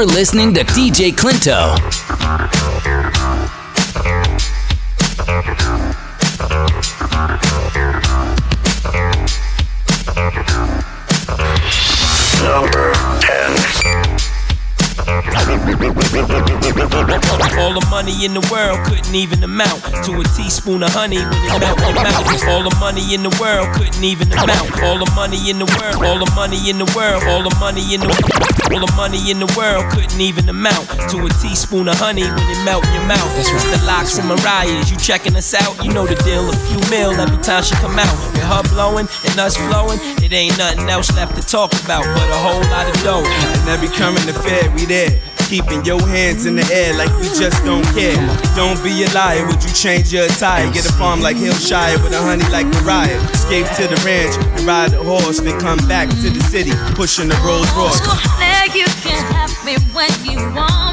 You're listening to DJ Clinto. Number 10. All the money in the world couldn't even amount to a teaspoon of honey when it melt mouth. All the money in the world couldn't even amount. All the money in the world, all the money in the world, all the money in the all the money in the world couldn't even amount to a teaspoon of honey when it melt in your mouth. That's right. The locks from Mariah's, you checking us out, you know the deal. A few mil every time she come out. With her blowing and us flowing, it ain't nothing else left to talk about but a whole lot of dough. And every current affair, we there keeping your hands in the air like we just don't care. Don't be a liar, would you change your attire? Get a farm like Hillshire with a honey like Mariah. Escape to the ranch and ride a horse, then come back to the city, pushing the Rolls Royce. Me when you want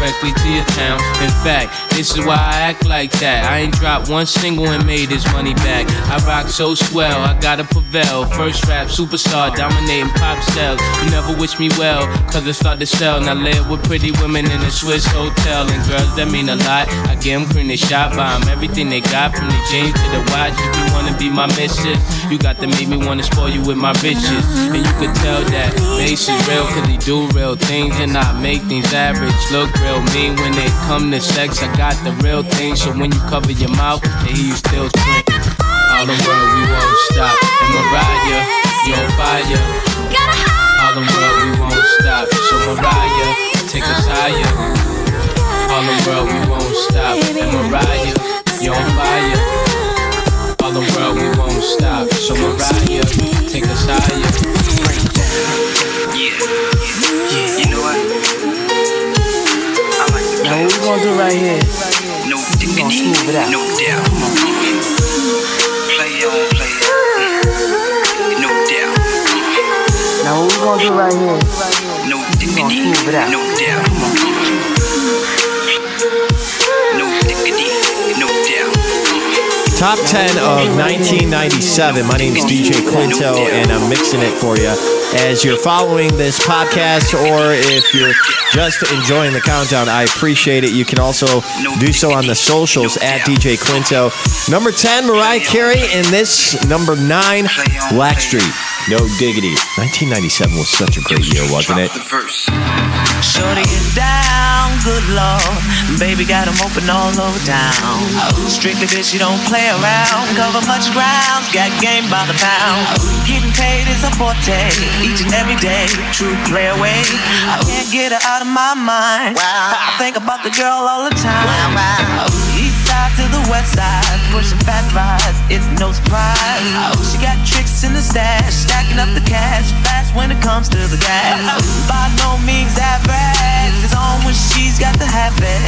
directly to your town. In fact, this is why I act like that. I ain't dropped one single and made this money back. I rock so swell, I gotta prevail. First rap superstar, dominating pop sales. You never wish me well, cause I start to sell. Now live with pretty women in a Swiss hotel. And girls that mean a lot. I give them cream, shot by 'em. Everything they got from the jeans to the watch. If you wanna be my missus, you got to make me wanna spoil you with my riches. And you could tell that Mace is real, cause he do real things and I make things average look real mean. When it come to sex, I got the real thing. So when you cover your mouth, they hear you still scream. All the world, we won't stop. And Mariah, you on fire. All the world, we won't stop. So Mariah, take us higher. All the world, we won't stop. And Mariah, you on fire. All the world, we won't stop. So Mariah, take us higher. Yeah. Yeah, you know what? I like to Now what we gonna do right here? No gonna smooth it out. no doubt. Play on, play on. No doubt. Now what we gonna do right here? No gonna smooth it out. no doubt. No diggity, no doubt. Top 10 of 1997. My name is DJ Quinto, and I'm mixing it for you. As you're following this podcast, or if you're just enjoying the countdown, I appreciate it. You can also do so on the socials at DJ Quinto. Number 10, Mariah Carey, and this number 9, Blackstreet. No diggity. 1997 was such a great year, wasn't it? Shorty is down, good lord. Baby got 'em open all over town. Strictly bitch, you don't play around. Cover much ground, got game by the pound. Getting paid is a forte, each and every day. True play away. I can't get her out of my mind. I think about the girl all the time. East side to the west side, pushing fat rides, it's no surprise. She got tricks in the stash, stacking up the cash fast when it comes to the gas. By no means average, it's on when she's got the habit.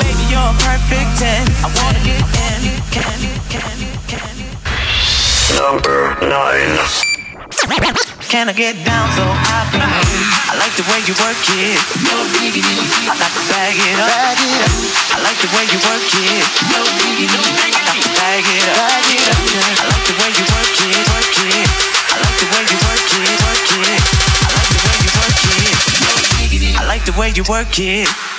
Baby, you're a perfect 10. I wanna get in. Can you, can you. Number nine. Can I get down so I can I like the way you work it. No diggity. I got to bag it up. Bag it up. I like the way you work it. No diggity. I got to bag it up. Bag it up. I like the way you work it. Work it. I like the way you work it. Work it. I like the way you work it. No diggity. I like the way you work it.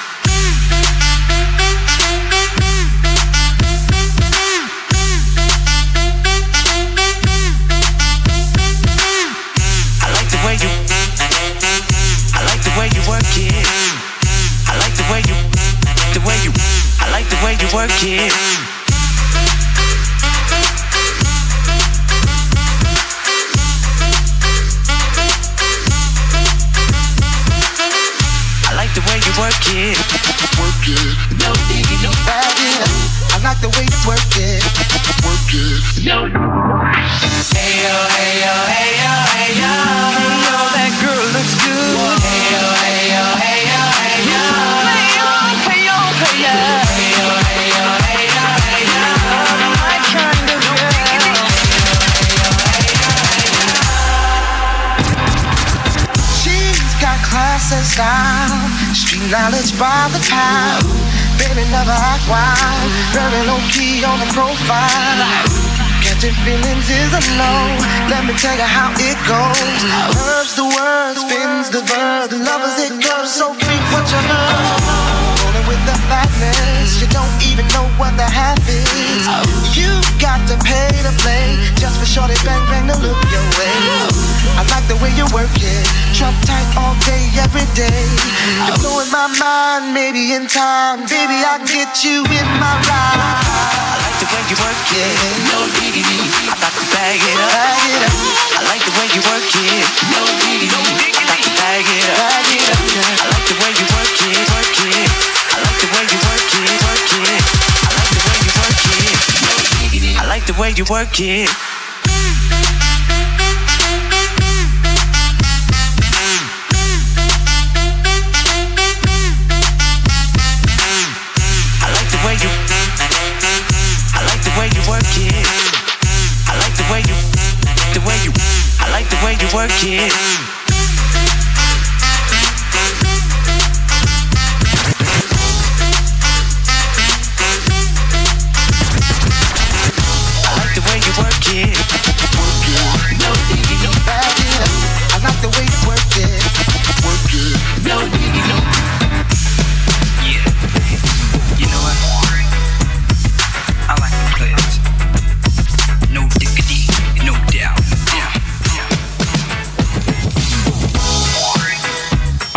Work it. I like the way you work it. Work it. No diggity, no. I like the way you work it. Work it. No. Hey yo, hey yo, hey yo, hey yo. Hey yo, that girl looks good. Hey yo, style, street knowledge by the pound. Baby never act wild, very low key on the profile. Catching feelings is a no. Let me tell you how it goes. Curves the word, spins the verb. The lovers it goes so free. What you heard? Rolling with the fatness, you don't even know what the half is. You got to pay to play just for shorty bang bang to look your way. I like the way you work it, trap tight all day, every day. You're blowing my mind, maybe in time, baby I can get you in my ride. I like the way you work it. No diggity. I got to bag it up. Bag it up, I like the way you work it. No diggity. I got to bag it up. bag it up, I like the way you work it. Work it. I like the way you work it. Work it. The way you work it. I like the way you. I like the way you work it. I like the way you. The way you. I like the way you work it.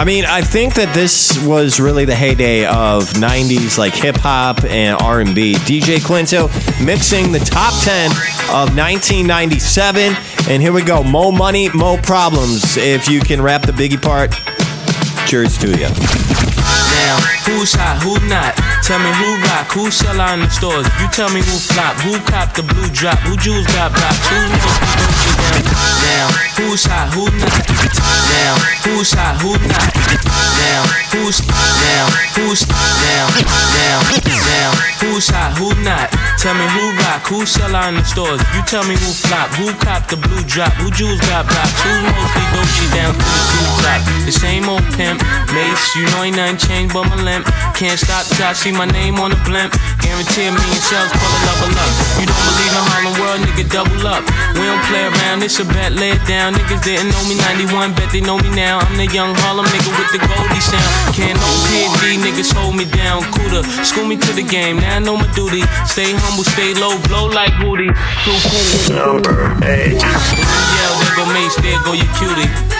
I mean, I think that this was really the heyday of '90s like hip hop and R&B. DJ Clinto mixing the top 10 of 1997, and here we go. Mo money, mo problems. If you can rap the Biggie part, cheers to you. Who's hot, who not? Tell me who rock, who sell out in the stores. You tell me who flop, who cop the blue drop, who jewels got blocks, who's most Gucci down. Now, who's hot, who not? Now, who's hot, who not? Now, who's now, who's now, now, now, who's hot, who not? Tell me who rock, who sell out in the stores. You tell me who flop, who cop the blue drop, who jewels got blocks, who's mostly Gucci down to the drop. The same old pimp, mace, you know ain't nothing changed but my limp. Can't stop till I see my name on the blimp. Guarantee a million sales, pull a level up. You don't believe in Harlem World, nigga, double up. We don't play around, it's a bet, lay it down. Niggas didn't know me 91, bet they know me now. I'm the young Harlem nigga with the Goldie sound. Can't no PD, niggas hold me down. Cooler, school me to the game, now I know my duty. Stay humble, stay low, blow like Woody. Too cool. Number eight. Yeah, there go Mace, there go your cutie.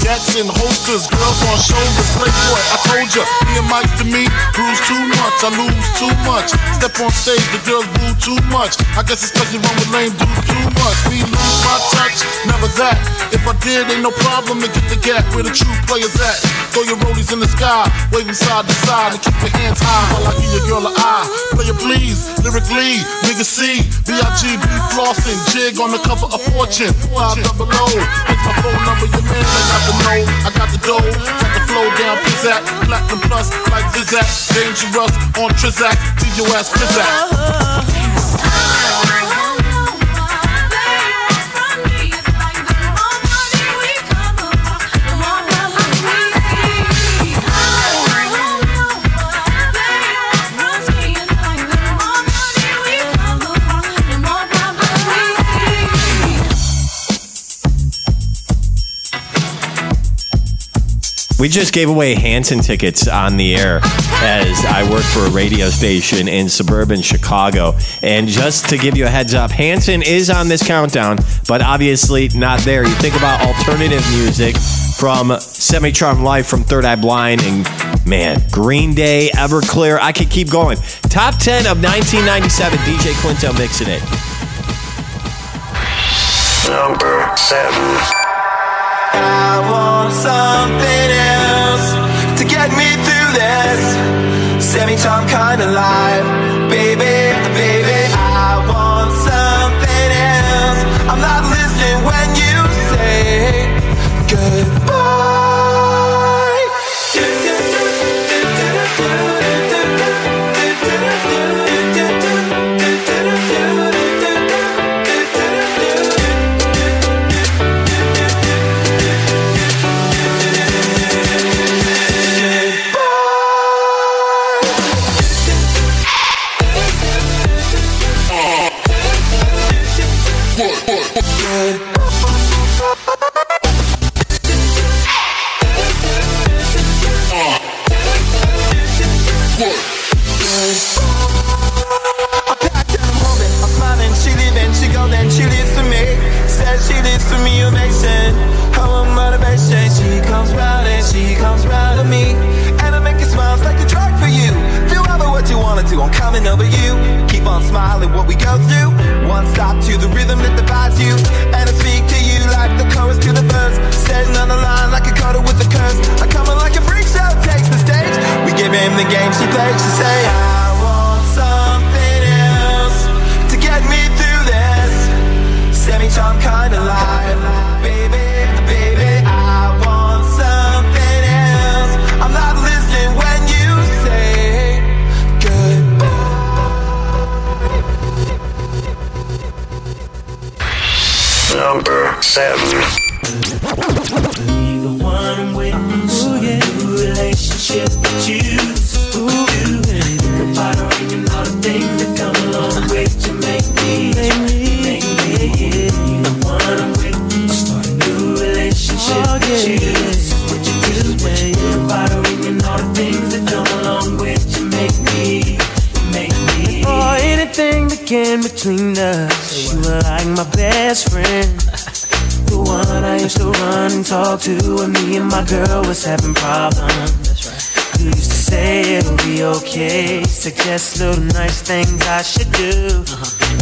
Gats in holsters, girls on shoulders. Playboy, I told ya, me and Mike to me, bruise too much, I lose too much. Step on stage, the girls boo too much. I guess it's cause you run with lame dudes too much. Me lose my touch, never that. If I did, ain't no problem to get the gap where the true players at. Throw your rollies in the sky, waving side to side, and keep your hands high while I give your girl an eye. Player please, lyrically, nigga C, B-I-G-B flossing, jig on the cover of Fortune, five double O. It's my phone number, your man, I got the know, I got the dough, got the flow down, pizzat, platinum plus, like Zizak, dangerous on Trizak, your ass pizzat. We just gave away Hanson tickets on the air as I work for a radio station in suburban Chicago. And just to give you a heads up, Hanson is on this countdown, but obviously not there. You think about alternative music from Semi Charm Life from Third Eye Blind and man, Green Day, Everclear. I could keep going. Top 10 of 1997, DJ Clinton mixing it. Number seven. I want something else to get me through this semi-time kind of life, baby, baby. The game she plays. She say, I want something else to get me through this semi-charm kind of life, baby, baby. I want something else. I'm not listening when you say goodbye. Number seven. Between us. You were like my best friend. The one I used to run and talk to when me and my girl was having problems. You used to say it'll be okay. Suggest little nice things I should do.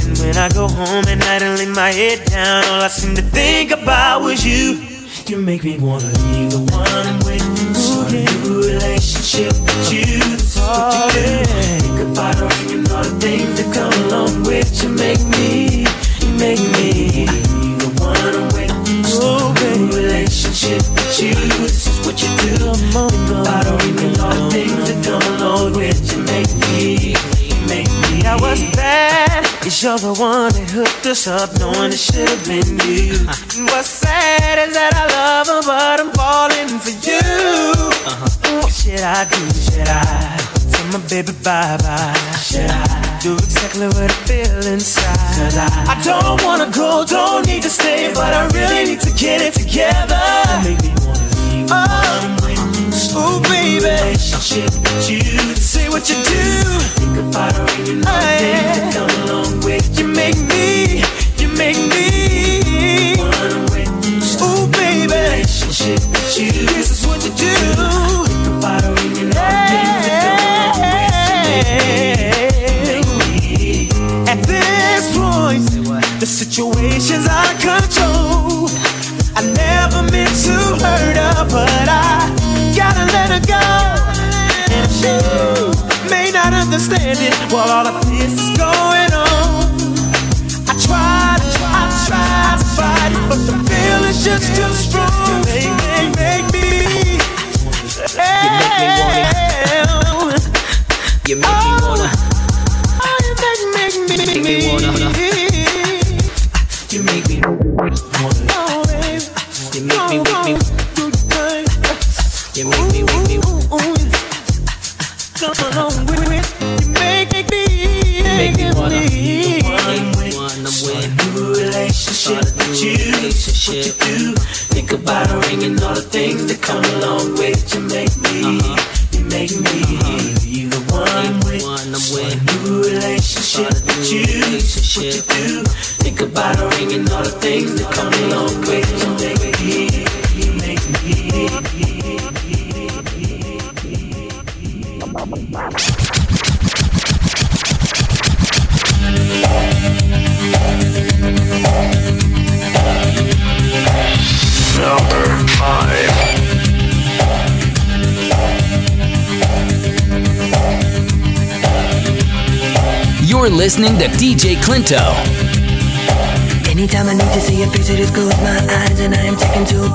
And when I go home at night and lay my head down, all I seem to think about was you. You make me wanna be the one with start a new relationship with you. What you do, think about her and all the things that come along with you. Make me, you make me be the one with start a new relationship with you. This is what you do. Think about her and all the things that come along with you. Make me, you make me. I was bad, Cause you're the one that hooked us up, knowing it should have been you. Uh-huh. And what's sad is that I love her, but I'm falling for you. Uh-huh. What should I do? Should I tell my baby bye bye? Should I do exactly what I feel inside? I, I don't wanna go, don't need to stay, but I really need to get it together. Make me wanna leave. Oh, ooh, baby. Relationship with you. Say what you do. Think about her and you know things come along with you. make me, you make me. Ooh, baby. Relationship with you. This is what you do. Think about her and you know things that come along with you. At this point, the situation's out of control. I never meant to hurt her, but I understand it while all of this is going on. I tried, I tried to fight it, but the feeling's just too strong. Make, make, me. You make me wanna. DJ Clinto. Anytime I need to see face, just close my eyes And I am taken to a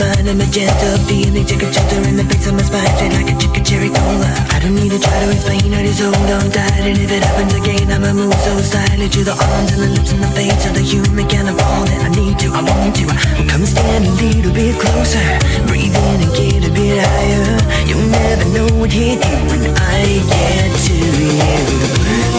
mind. And magenta feeling Take a shelter in the base of my spine Straight like a chicken cherry cola. I don't need to try to explain I just hold on tight And if it happens again, I'ma move so silently To the arms and the lips and the face Of the human kind of all that I need to, I want to Come stand a little bit closer Breathe in and get a bit higher. You'll never know what hit you When I get to you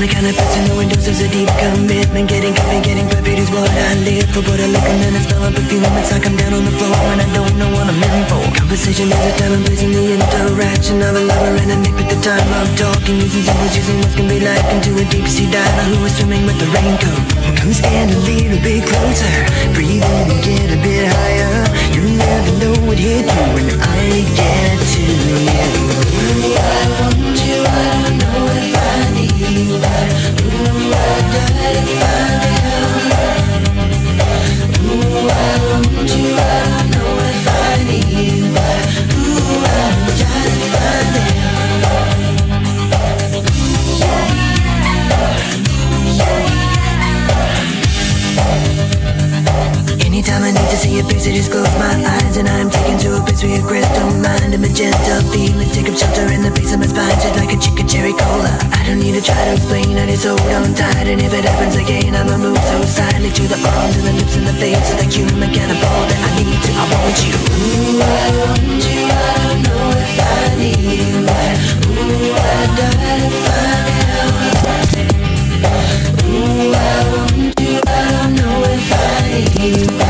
the kind of person who endorses a deep commitment. Getting coffee, getting perfect is what I live for. But I look and then I smell a perfume It's like I'm down on the floor. And I don't know what I'm in for. Conversation is a time and place in the interaction of a lover and a nip at the time of talking. Using symbols, using what can be like Into a deep sea diver who is swimming with the raincoat? Come stand a little bit closer. Breathe in and get a bit higher. You never know what hit you when I get to you your I just close my eyes. And I'm taken to a place where your crystal mind And magenta feeling, take up shelter in the base of my spine. Just like a chicken cherry cola. I don't need to try to explain, I just hold on tight. And if it happens again, I'ma move so silently To the arms and the lips and the face of the human cannibal That I need to, I want you. Ooh, I want you, I don't know if I need you. Ooh, I gotta find out Ooh, I want you, I don't know if I need you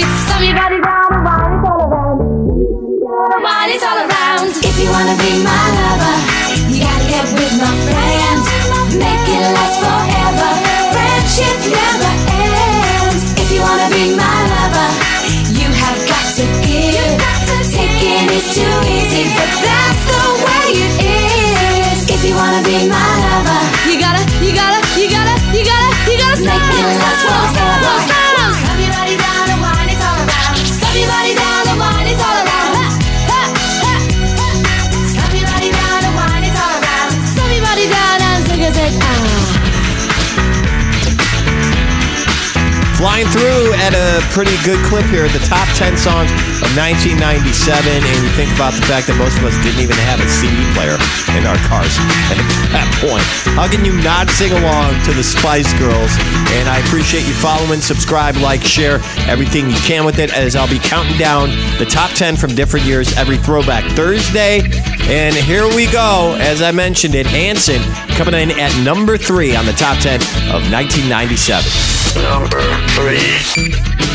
it's all around. It's all around. If you wanna be my lover, you gotta get with my friends. Make it last forever. Friendship never ends. If you wanna be my lover, you have got to give. Taking is too easy, but that's the way it is. If you wanna be my Flying through at a pretty good clip here, the top 10 songs of 1997. And you think about the fact that most of us didn't even have a CD player in our cars at that point. How can you not sing along to the Spice Girls? And I appreciate you following, subscribe, like, share everything you can with it as I'll be counting down the top 10 from different years every Throwback Thursday. And here we go. As I mentioned it, Hanson coming in at number three on the top 10 of 1997. Number three.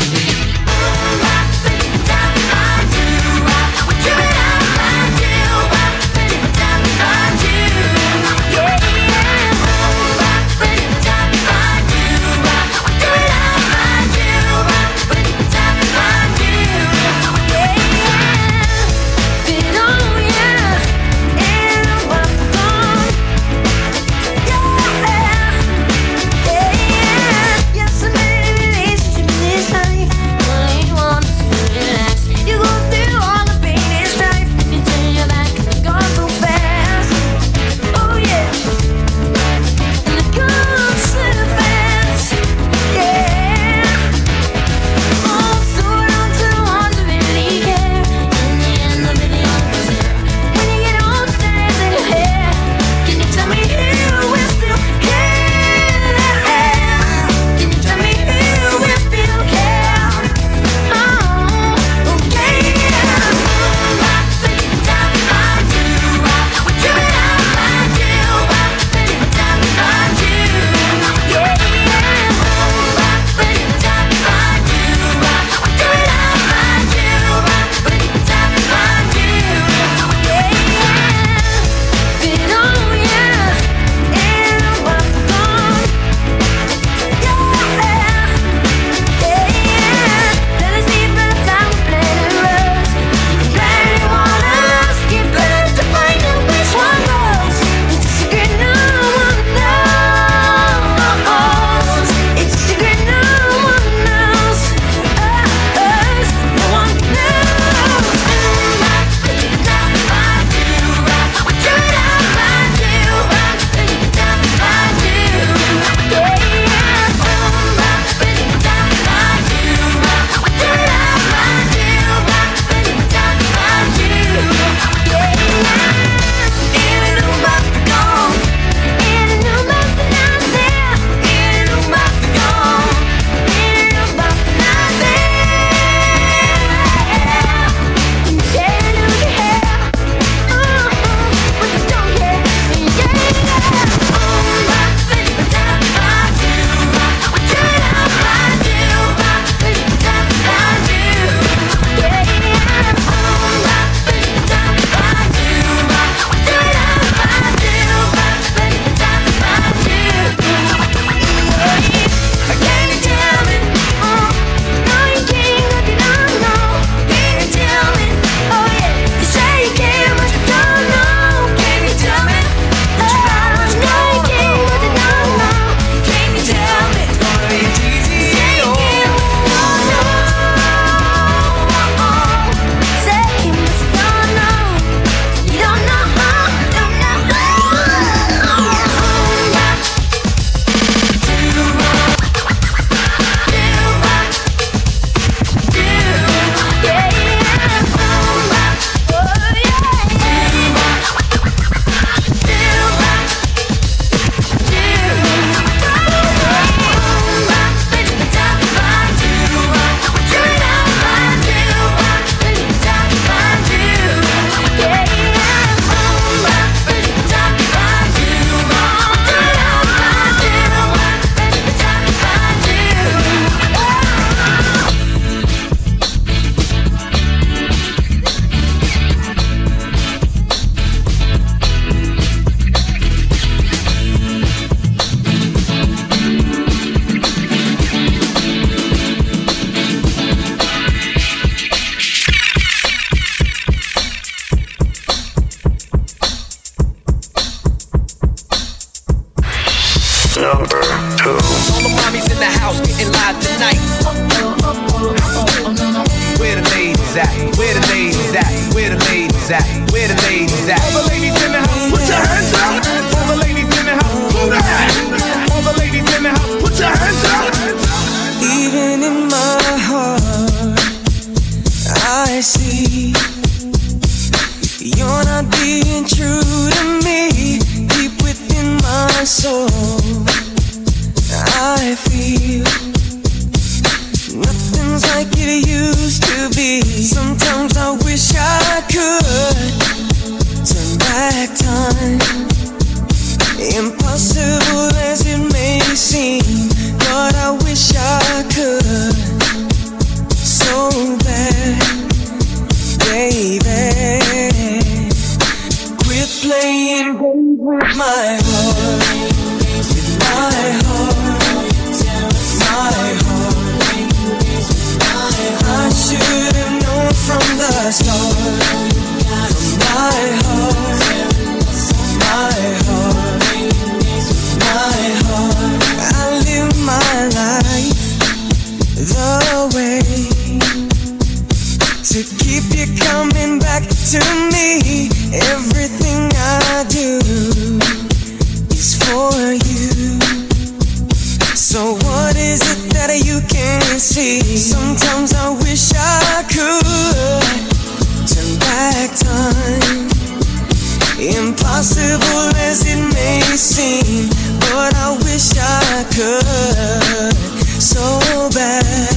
To keep you coming back to me. Everything I do is for you. So what is it that you can't see? Sometimes I wish I could turn back time. Impossible as it may seem, but I wish I could so bad,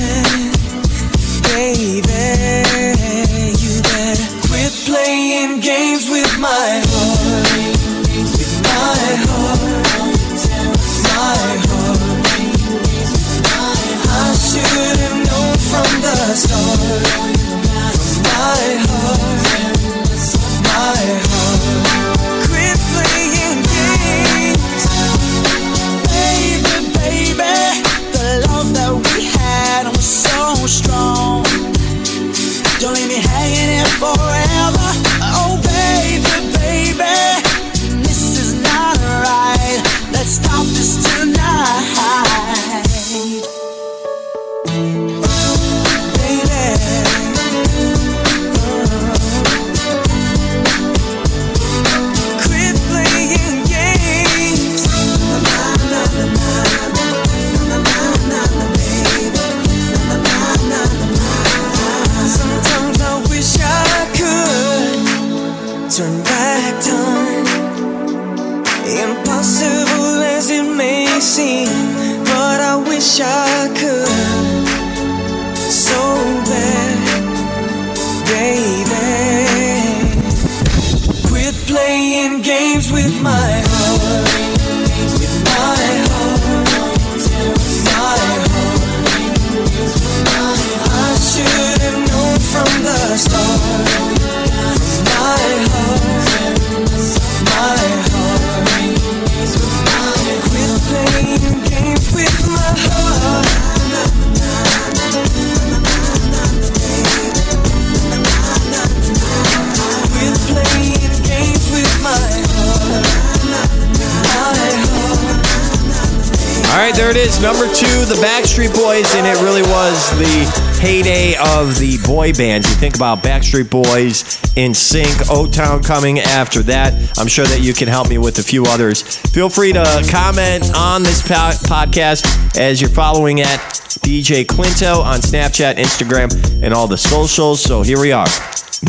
is. Number two, the Backstreet Boys, and it really was the heyday of the boy bands. You think about Backstreet Boys, NSYNC, O Town coming after that. I'm sure that you can help me with a few others. Feel free to comment on this po- podcast as you're following at DJ Clinto on Snapchat, Instagram, and all the socials. So here we are.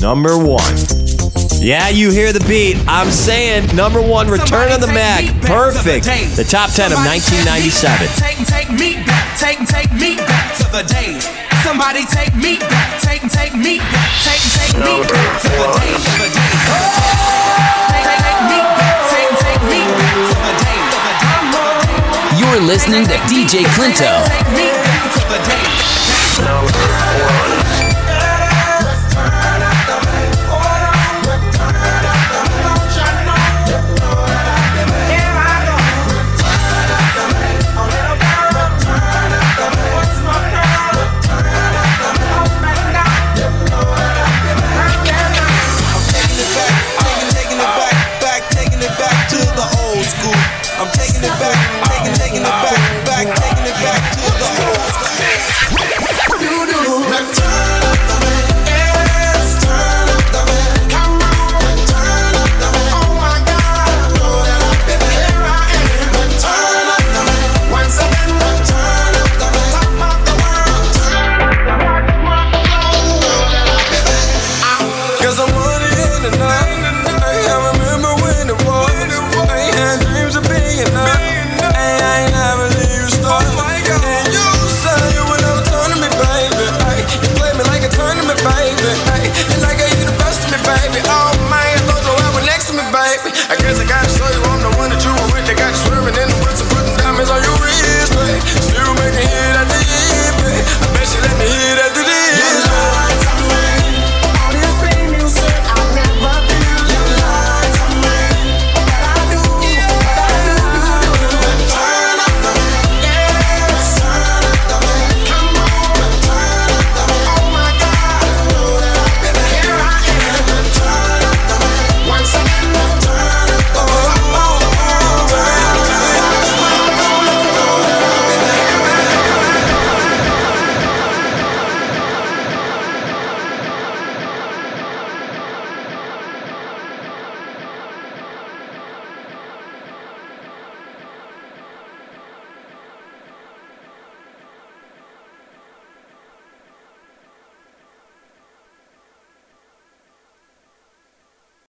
Number one. Yeah, you hear the beat. I'm saying number one, Return of the Mack. Perfect. The top 10 of 1997. Take, take me back, take, take me back to the days. Somebody take me back, take, take me back, take, take me back to the days, to the days. Take, take, take me back, take, take me back to the days, to the days. You're listening to DJ Clinto. Take me back to the days. Number one.